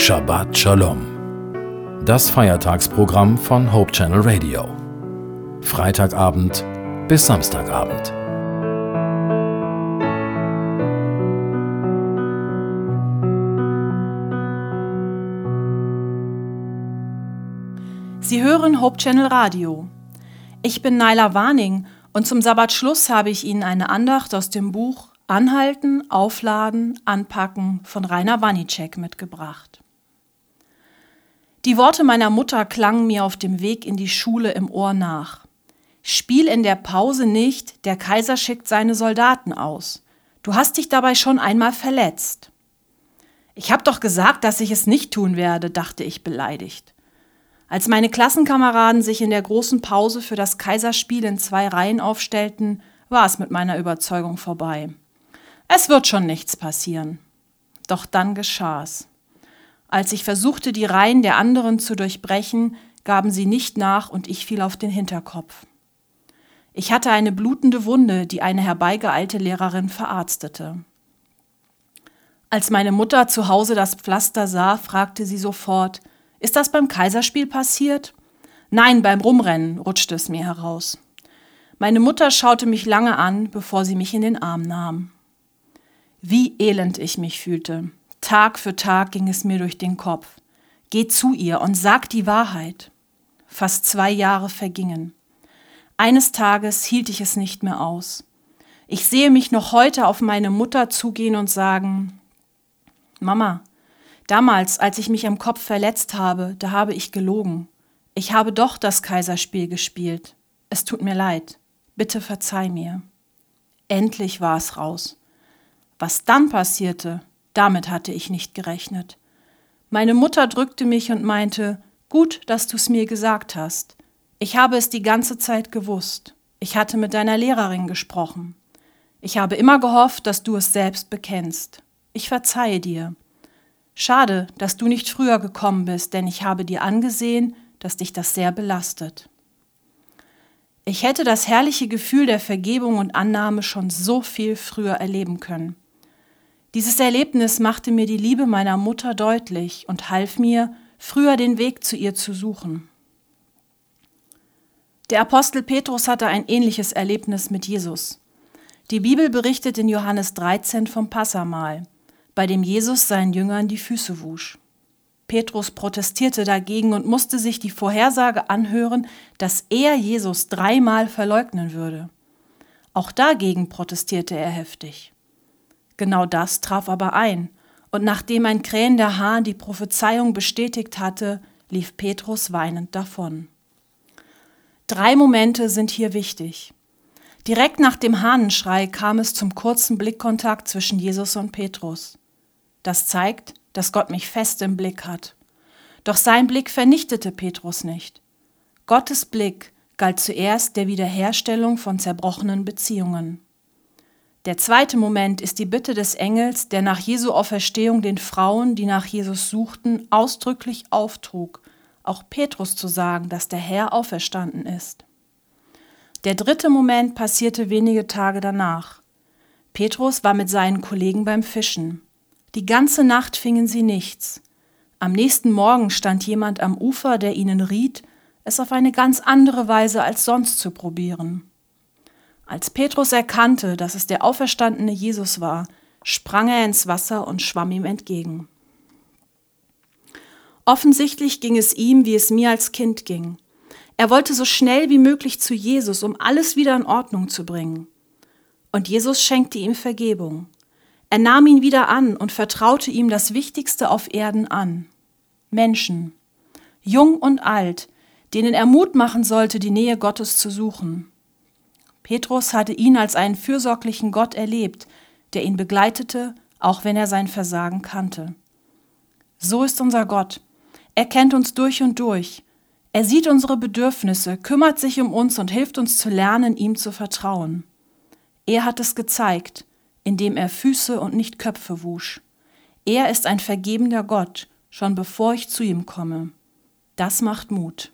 Shabbat Shalom. Das Feiertagsprogramm von Hope Channel Radio. Freitagabend bis Samstagabend. Sie hören Hope Channel Radio. Ich bin Naila Warning und zum Sabbatschluss habe ich Ihnen eine Andacht aus dem Buch Anhalten, Aufladen, Anpacken von Rainer Wanicek mitgebracht. Die Worte meiner Mutter klangen mir auf dem Weg in die Schule im Ohr nach. Spiel in der Pause nicht, der Kaiser schickt seine Soldaten aus. Du hast dich dabei schon einmal verletzt. Ich hab doch gesagt, dass ich es nicht tun werde, dachte ich beleidigt. Als meine Klassenkameraden sich in der großen Pause für das Kaiserspiel in zwei Reihen aufstellten, war es mit meiner Überzeugung vorbei. Es wird schon nichts passieren. Doch dann geschah's. Als ich versuchte, die Reihen der anderen zu durchbrechen, gaben sie nicht nach und ich fiel auf den Hinterkopf. Ich hatte eine blutende Wunde, die eine herbeigeeilte Lehrerin verarztete. Als meine Mutter zu Hause das Pflaster sah, fragte sie sofort, ist das beim Kaiserspiel passiert? Nein, beim Rumrennen, rutschte es mir heraus. Meine Mutter schaute mich lange an, bevor sie mich in den Arm nahm. Wie elend ich mich fühlte. Tag für Tag ging es mir durch den Kopf. Geh zu ihr und sag die Wahrheit. Fast zwei Jahre vergingen. Eines Tages hielt ich es nicht mehr aus. Ich sehe mich noch heute auf meine Mutter zugehen und sagen, Mama, damals, als ich mich am Kopf verletzt habe, da habe ich gelogen. Ich habe doch das Kaiserspiel gespielt. Es tut mir leid. Bitte verzeih mir. Endlich war es raus. Was dann passierte, damit hatte ich nicht gerechnet. Meine Mutter drückte mich und meinte, gut, dass du es mir gesagt hast. Ich habe es die ganze Zeit gewusst. Ich hatte mit deiner Lehrerin gesprochen. Ich habe immer gehofft, dass du es selbst bekennst. Ich verzeihe dir. Schade, dass du nicht früher gekommen bist, denn ich habe dir angesehen, dass dich das sehr belastet. Ich hätte das herrliche Gefühl der Vergebung und Annahme schon so viel früher erleben können. Dieses Erlebnis machte mir die Liebe meiner Mutter deutlich und half mir, früher den Weg zu ihr zu suchen. Der Apostel Petrus hatte ein ähnliches Erlebnis mit Jesus. Die Bibel berichtet in Johannes 13 vom Passamahl, bei dem Jesus seinen Jüngern die Füße wusch. Petrus protestierte dagegen und musste sich die Vorhersage anhören, dass er Jesus dreimal verleugnen würde. Auch dagegen protestierte er heftig. Genau das traf aber ein, und nachdem ein krähender Hahn die Prophezeiung bestätigt hatte, lief Petrus weinend davon. Drei Momente sind hier wichtig. Direkt nach dem Hahnenschrei kam es zum kurzen Blickkontakt zwischen Jesus und Petrus. Das zeigt, dass Gott mich fest im Blick hat. Doch sein Blick vernichtete Petrus nicht. Gottes Blick galt zuerst der Wiederherstellung von zerbrochenen Beziehungen. Der zweite Moment ist die Bitte des Engels, der nach Jesu Auferstehung den Frauen, die nach Jesus suchten, ausdrücklich auftrug, auch Petrus zu sagen, dass der Herr auferstanden ist. Der dritte Moment passierte wenige Tage danach. Petrus war mit seinen Kollegen beim Fischen. Die ganze Nacht fingen sie nichts. Am nächsten Morgen stand jemand am Ufer, der ihnen riet, es auf eine ganz andere Weise als sonst zu probieren. Als Petrus erkannte, dass es der auferstandene Jesus war, sprang er ins Wasser und schwamm ihm entgegen. Offensichtlich ging es ihm, wie es mir als Kind ging. Er wollte so schnell wie möglich zu Jesus, um alles wieder in Ordnung zu bringen. Und Jesus schenkte ihm Vergebung. Er nahm ihn wieder an und vertraute ihm das Wichtigste auf Erden an. Menschen, jung und alt, denen er Mut machen sollte, die Nähe Gottes zu suchen. Petrus hatte ihn als einen fürsorglichen Gott erlebt, der ihn begleitete, auch wenn er sein Versagen kannte. So ist unser Gott. Er kennt uns durch und durch. Er sieht unsere Bedürfnisse, kümmert sich um uns und hilft uns zu lernen, ihm zu vertrauen. Er hat es gezeigt, indem er Füße und nicht Köpfe wusch. Er ist ein vergebender Gott, schon bevor ich zu ihm komme. Das macht Mut.